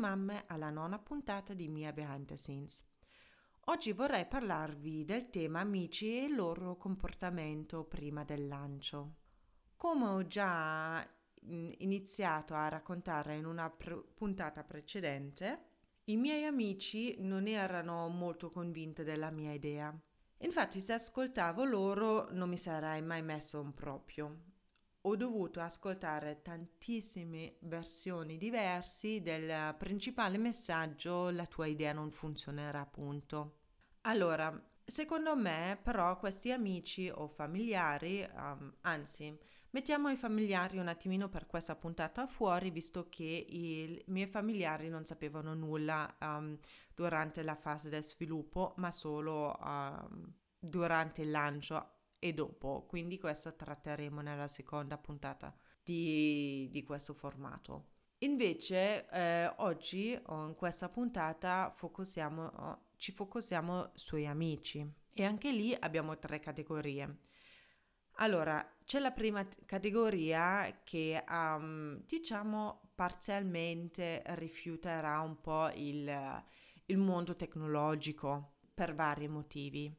mamme alla nona puntata di Mia Behind the Scenes. Oggi vorrei parlarvi del tema amici e il loro comportamento prima del lancio. Come ho già mm, iniziato a raccontare in una pr- puntata precedente, i miei amici non erano molto convinti della mia idea. Infatti, se ascoltavo loro non mi sarei mai messo un proprio ho dovuto ascoltare tantissime versioni diverse del principale messaggio la tua idea non funzionerà appunto. Allora, secondo me però questi amici o familiari, um, anzi mettiamo i familiari un attimino per questa puntata fuori visto che i miei familiari non sapevano nulla um, durante la fase del sviluppo ma solo um, durante il lancio e dopo, quindi questo tratteremo nella seconda puntata di, di questo formato. Invece eh, oggi in questa puntata focosiamo, ci focosiamo sui amici e anche lì abbiamo tre categorie. Allora, c'è la prima categoria che um, diciamo parzialmente rifiuterà un po' il, il mondo tecnologico per vari motivi.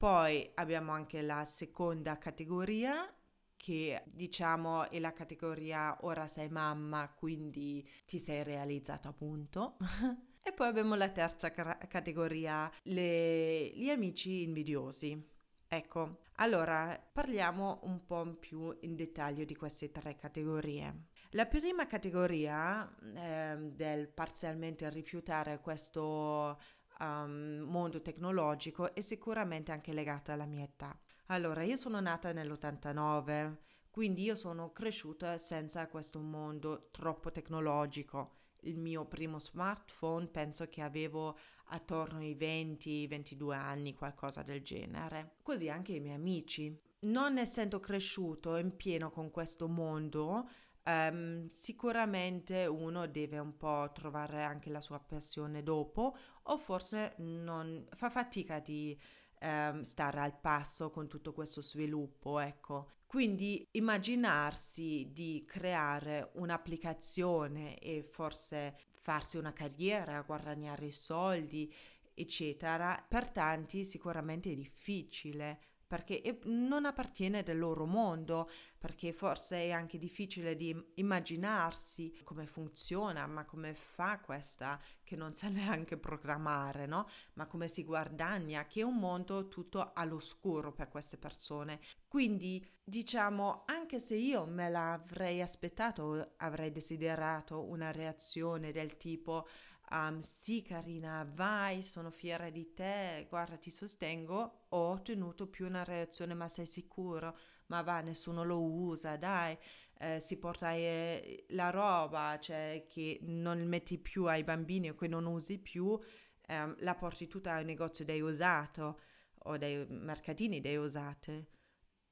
Poi abbiamo anche la seconda categoria che diciamo è la categoria ora sei mamma, quindi ti sei realizzata appunto. e poi abbiamo la terza ca- categoria, le, gli amici invidiosi. Ecco, allora parliamo un po' più in dettaglio di queste tre categorie. La prima categoria eh, del parzialmente rifiutare questo um, mondo tecnologico è sicuramente anche legata alla mia età. Allora, io sono nata nell'89, quindi io sono cresciuta senza questo mondo troppo tecnologico. Il mio primo smartphone penso che avevo attorno ai 20-22 anni, qualcosa del genere. Così anche i miei amici. Non essendo cresciuto in pieno con questo mondo, Um, sicuramente uno deve un po' trovare anche la sua passione dopo o forse non fa fatica di um, stare al passo con tutto questo sviluppo, ecco. Quindi immaginarsi di creare un'applicazione e forse farsi una carriera, guadagnare i soldi, eccetera, per tanti sicuramente è difficile perché non appartiene del loro mondo, perché forse è anche difficile di immaginarsi come funziona, ma come fa questa che non sa neanche programmare, no? Ma come si guadagna, che è un mondo tutto all'oscuro per queste persone. Quindi, diciamo, anche se io me l'avrei aspettato, avrei desiderato una reazione del tipo um, sì carina, vai, sono fiera di te, guarda ti sostengo, ho ottenuto più una reazione ma sei sicuro? Ma va, nessuno lo usa, dai, eh, si porta eh, la roba, cioè che non metti più ai bambini o che non usi più, ehm, la porti tutta al negozio dei usato o dei mercatini dei usate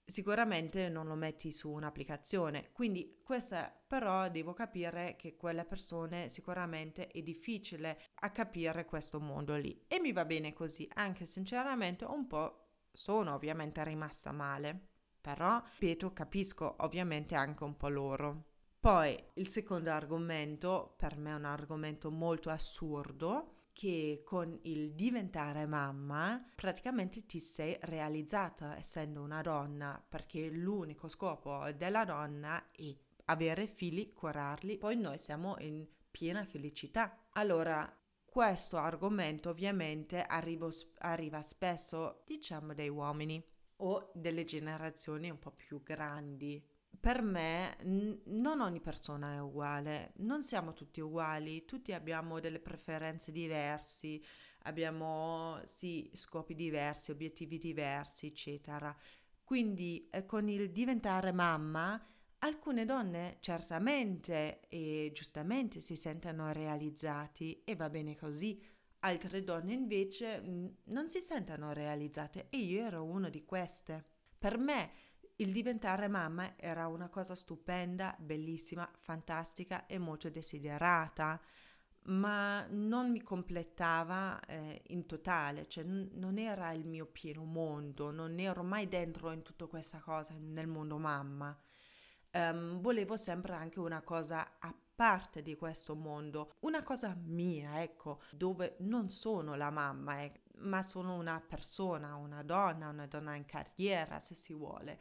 sicuramente non lo metti su un'applicazione. Quindi questa però devo capire che quelle persone sicuramente è difficile a capire questo mondo lì e mi va bene così, anche sinceramente un po' sono ovviamente rimasta male. Però, ripeto, capisco ovviamente anche un po' loro. Poi il secondo argomento, per me è un argomento molto assurdo, che con il diventare mamma praticamente ti sei realizzata essendo una donna perché l'unico scopo della donna è avere figli, curarli, poi noi siamo in piena felicità. Allora, questo argomento ovviamente arrivo, arriva spesso, diciamo, dai uomini o delle generazioni un po' più grandi per me n- non ogni persona è uguale, non siamo tutti uguali, tutti abbiamo delle preferenze diverse, abbiamo sì scopi diversi, obiettivi diversi, eccetera. Quindi eh, con il diventare mamma, alcune donne certamente e giustamente si sentono realizzati e va bene così, altre donne invece mh, non si sentono realizzate e io ero una di queste. Per me il diventare mamma era una cosa stupenda, bellissima, fantastica e molto desiderata, ma non mi completava eh, in totale, cioè n- non era il mio pieno mondo, non ero mai dentro in tutta questa cosa, nel mondo mamma. Um, volevo sempre anche una cosa a parte di questo mondo, una cosa mia, ecco, dove non sono la mamma, eh, ma sono una persona, una donna, una donna in carriera, se si vuole.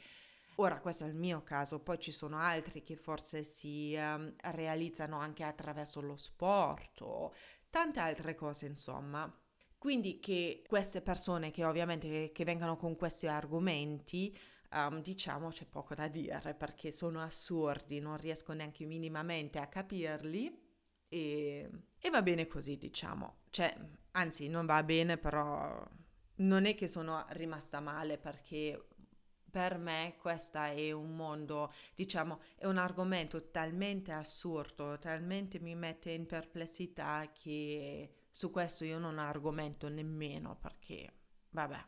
Ora, questo è il mio caso, poi ci sono altri che forse si um, realizzano anche attraverso lo sport o tante altre cose, insomma. Quindi che queste persone che ovviamente che, che vengono con questi argomenti, um, diciamo c'è poco da dire perché sono assurdi, non riesco neanche minimamente a capirli e, e va bene così, diciamo. Cioè, anzi, non va bene, però non è che sono rimasta male perché per me questo è un mondo, diciamo, è un argomento talmente assurdo, talmente mi mette in perplessità che su questo io non argomento nemmeno perché, vabbè,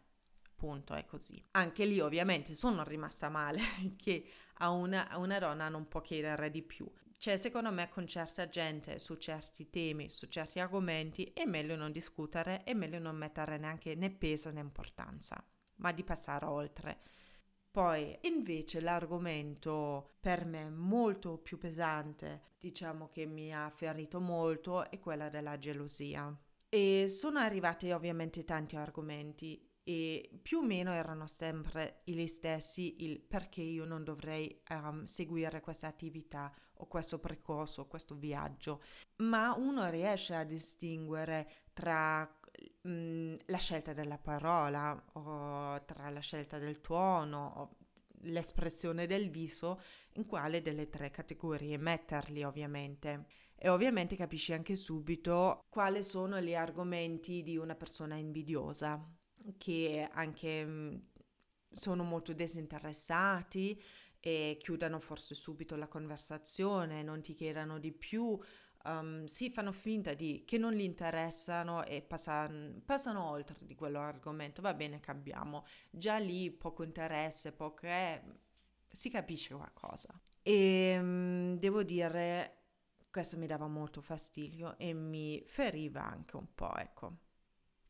appunto è così. Anche lì ovviamente sono rimasta male che a una, a una donna non può chiedere di più. Cioè, secondo me, con certa gente su certi temi, su certi argomenti, è meglio non discutere, è meglio non mettere neanche né peso né importanza, ma di passare oltre. Poi invece l'argomento per me molto più pesante, diciamo che mi ha ferito molto, è quella della gelosia. E sono arrivati ovviamente tanti argomenti e più o meno erano sempre gli stessi il perché io non dovrei um, seguire questa attività o questo percorso, questo viaggio, ma uno riesce a distinguere tra Mm, la scelta della parola o tra la scelta del tuono o l'espressione del viso in quale delle tre categorie metterli ovviamente. E ovviamente capisci anche subito quali sono gli argomenti di una persona invidiosa che anche mm, sono molto disinteressati e chiudono forse subito la conversazione, non ti chiedano di più, um, si fanno finta di che non gli interessano e passano, passano oltre di quell'argomento, va bene, cambiamo. Già lì poco interesse, poco è, si capisce qualcosa. E um, devo dire, questo mi dava molto fastidio e mi feriva anche un po', ecco.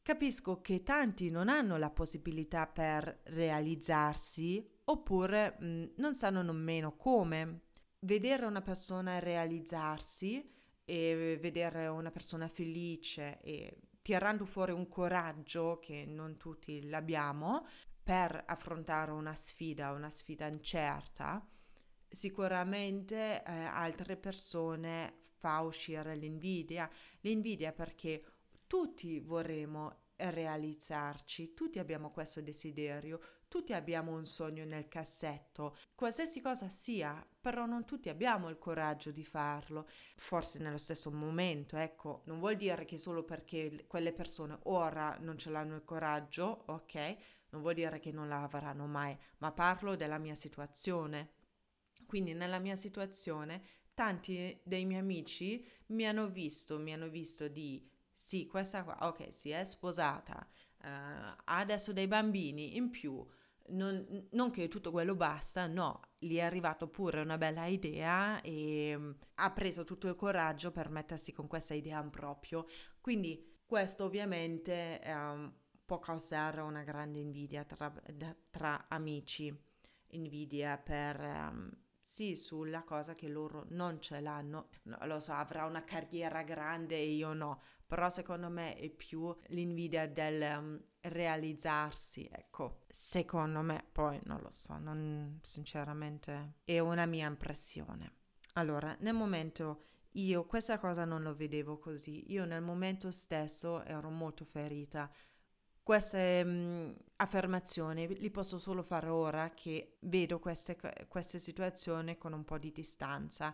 Capisco che tanti non hanno la possibilità per realizzarsi oppure mh, non sanno nemmeno come. Vedere una persona realizzarsi e vedere una persona felice e tirando fuori un coraggio che non tutti l'abbiamo per affrontare una sfida, una sfida incerta, sicuramente eh, altre persone fa uscire l'invidia, l'invidia perché tutti vorremmo realizzarci, tutti abbiamo questo desiderio, tutti abbiamo un sogno nel cassetto, qualsiasi cosa sia, però non tutti abbiamo il coraggio di farlo. Forse nello stesso momento, ecco, non vuol dire che solo perché quelle persone ora non ce l'hanno il coraggio, ok? Non vuol dire che non la avranno mai, ma parlo della mia situazione. Quindi nella mia situazione tanti dei miei amici mi hanno visto, mi hanno visto di sì, questa qua, ok, si è sposata, uh, ha adesso dei bambini in più, non, non, che tutto quello basta, no, gli è arrivato pure una bella idea e um, ha preso tutto il coraggio per mettersi con questa idea in proprio. Quindi questo ovviamente um, può causare una grande invidia tra, tra amici, invidia per... Um, sì, sulla cosa che loro non ce l'hanno. No, lo so, avrà una carriera grande e io no, però secondo me è più l'invidia del um, realizzarsi, ecco, secondo me, poi non lo so, non, sinceramente è una mia impressione. Allora, nel momento io questa cosa non lo vedevo così, io nel momento stesso ero molto ferita. Queste mh, affermazioni li posso solo fare ora che vedo queste, queste situazioni con un po' di distanza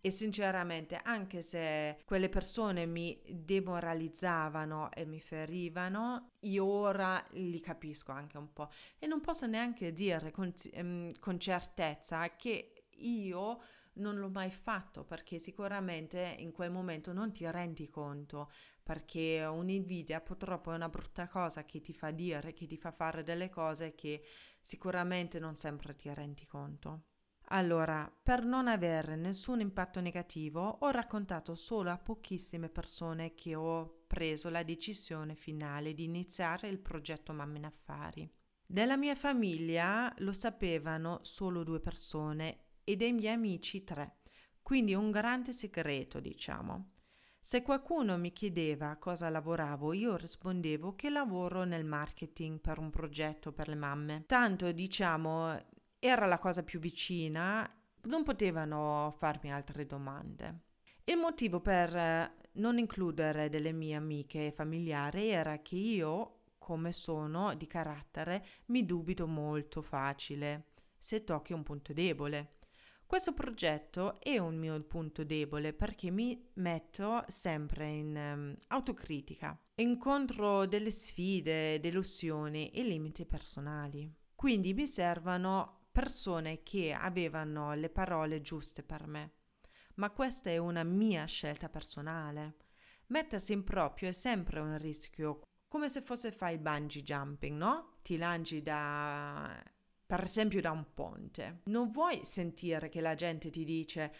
e sinceramente anche se quelle persone mi demoralizzavano e mi ferivano, io ora li capisco anche un po' e non posso neanche dire con, ehm, con certezza che io non l'ho mai fatto perché sicuramente in quel momento non ti rendi conto perché un'invidia purtroppo è una brutta cosa che ti fa dire, che ti fa fare delle cose che sicuramente non sempre ti rendi conto. Allora, per non avere nessun impatto negativo, ho raccontato solo a pochissime persone che ho preso la decisione finale di iniziare il progetto Mamma in Affari. Della mia famiglia lo sapevano solo due persone e dei miei amici tre. Quindi un grande segreto, diciamo. Se qualcuno mi chiedeva cosa lavoravo, io rispondevo che lavoro nel marketing per un progetto per le mamme. Tanto, diciamo, era la cosa più vicina, non potevano farmi altre domande. Il motivo per eh, non includere delle mie amiche e familiari era che io, come sono di carattere, mi dubito molto facile se tocchi un punto debole. Questo progetto è un mio punto debole perché mi metto sempre in um, autocritica. Incontro delle sfide, delusioni e limiti personali. Quindi mi servono persone che avevano le parole giuste per me. Ma questa è una mia scelta personale. Mettersi in proprio è sempre un rischio, come se fosse fai bungee jumping, no? Ti lanci da per esempio da un ponte. Non vuoi sentire che la gente ti dice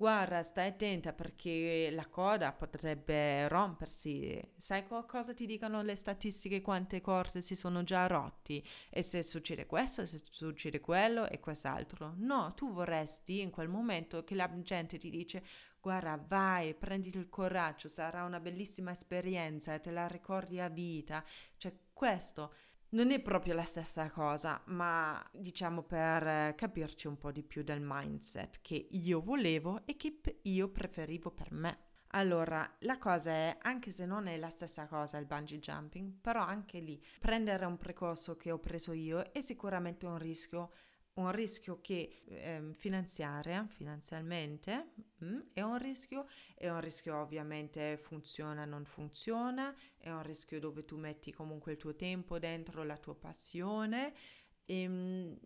guarda, stai attenta perché la coda potrebbe rompersi. Sai cosa ti dicono le statistiche, quante corde si sono già rotti? E se succede questo, se succede quello e quest'altro. No, tu vorresti in quel momento che la gente ti dice guarda, vai, prenditi il coraggio, sarà una bellissima esperienza te la ricordi a vita. Cioè, questo non è proprio la stessa cosa, ma diciamo per capirci un po' di più del mindset che io volevo e che io preferivo per me. Allora, la cosa è, anche se non è la stessa cosa il bungee jumping, però anche lì prendere un percorso che ho preso io è sicuramente un rischio un rischio che eh, finanziaria, finanzialmente, mm, è un rischio, è un rischio ovviamente funziona, non funziona, è un rischio dove tu metti comunque il tuo tempo dentro, la tua passione, e, ehm,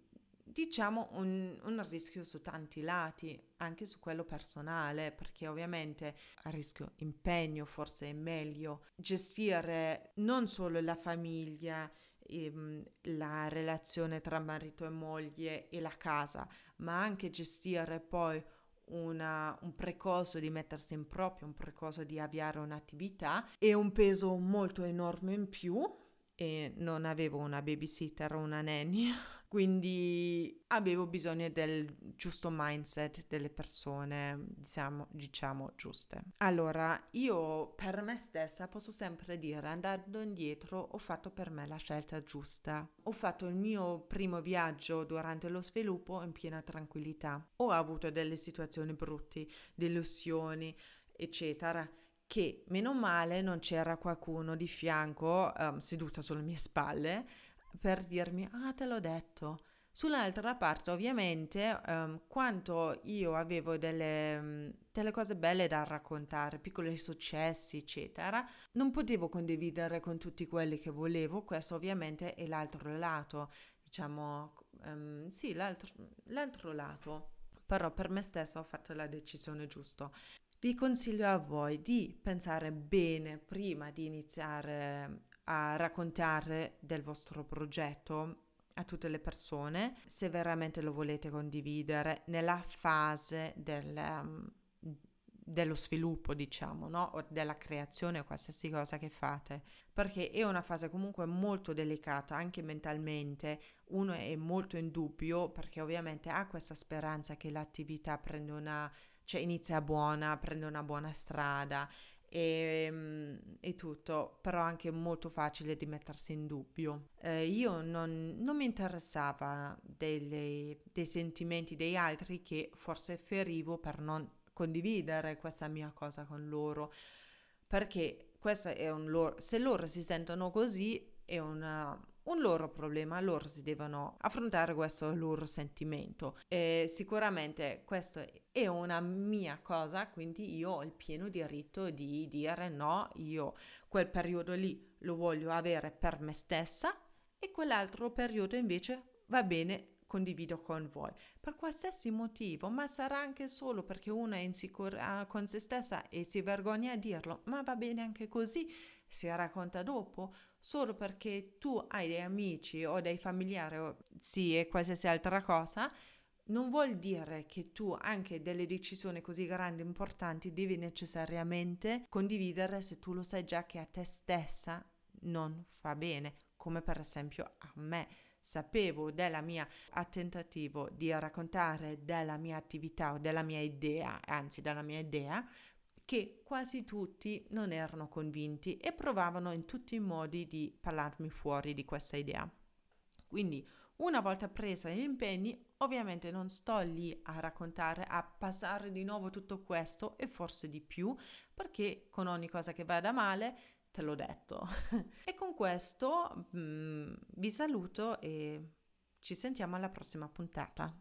diciamo un, un, rischio su tanti lati, anche su quello personale, perché ovviamente a rischio impegno forse è meglio gestire non solo la famiglia, ehm, la relazione tra marito e moglie e la casa, ma anche gestire poi una, un precoso di mettersi in proprio, un precoso di avviare un'attività e un peso molto enorme in più. E non avevo una babysitter o una nanny quindi avevo bisogno del giusto mindset delle persone, diciamo, diciamo giuste. Allora, io per me stessa posso sempre dire, andando indietro, ho fatto per me la scelta giusta. Ho fatto il mio primo viaggio durante lo sviluppo in piena tranquillità. Ho avuto delle situazioni brutte, delusioni, eccetera che meno male non c'era qualcuno di fianco um, seduto sulle mie spalle per dirmi, ah, te l'ho detto. Sull'altra parte, ovviamente, um, quanto io avevo delle, um, delle, cose belle da raccontare, piccoli successi, eccetera, non potevo condividere con tutti quelli che volevo. Questo ovviamente è l'altro lato, diciamo, um, sì, l'altro, l'altro lato. Però per me stessa ho fatto la decisione giusta. Vi consiglio a voi di pensare bene prima di iniziare a raccontare del vostro progetto a tutte le persone se veramente lo volete condividere nella fase del, um, dello sviluppo, diciamo, no? o della creazione o qualsiasi cosa che fate, perché è una fase comunque molto delicata anche mentalmente. Uno è molto in dubbio perché ovviamente ha questa speranza che l'attività prende una cioè inizia buona, prende una buona strada e, ehm, e, tutto, però anche molto facile di mettersi in dubbio. Eh, io non, non, mi interessava delle, dei sentimenti degli altri che forse ferivo per non condividere questa mia cosa con loro, perché questo è un loro, se loro si sentono così è una, un loro problema, loro si devono affrontare questo loro sentimento. E sicuramente questo è una mia cosa, quindi io ho il pieno diritto di dire no, io quel periodo lì lo voglio avere per me stessa e quell'altro periodo invece va bene condivido con voi. Per qualsiasi motivo, ma sarà anche solo perché una è insicura con se stessa e si vergogna a dirlo, ma va bene anche così, si racconta dopo solo perché tu hai dei amici o dei familiari o sì e qualsiasi altra cosa, non vuol dire che tu anche delle decisioni così grandi e importanti devi necessariamente condividere se tu lo sai già che a te stessa non fa bene, come per esempio a me. Sapevo della mia tentativo di raccontare della mia attività o della mia idea, anzi della mia idea, che quasi tutti non erano convinti e provavano in tutti i modi di parlarmi fuori di questa idea. Quindi una volta presa gli impegni, ovviamente non sto lì a raccontare, a passare di nuovo tutto questo e forse di più, perché con ogni cosa che vada male, te l'ho detto. e con questo mh, mm, vi saluto e ci sentiamo alla prossima puntata.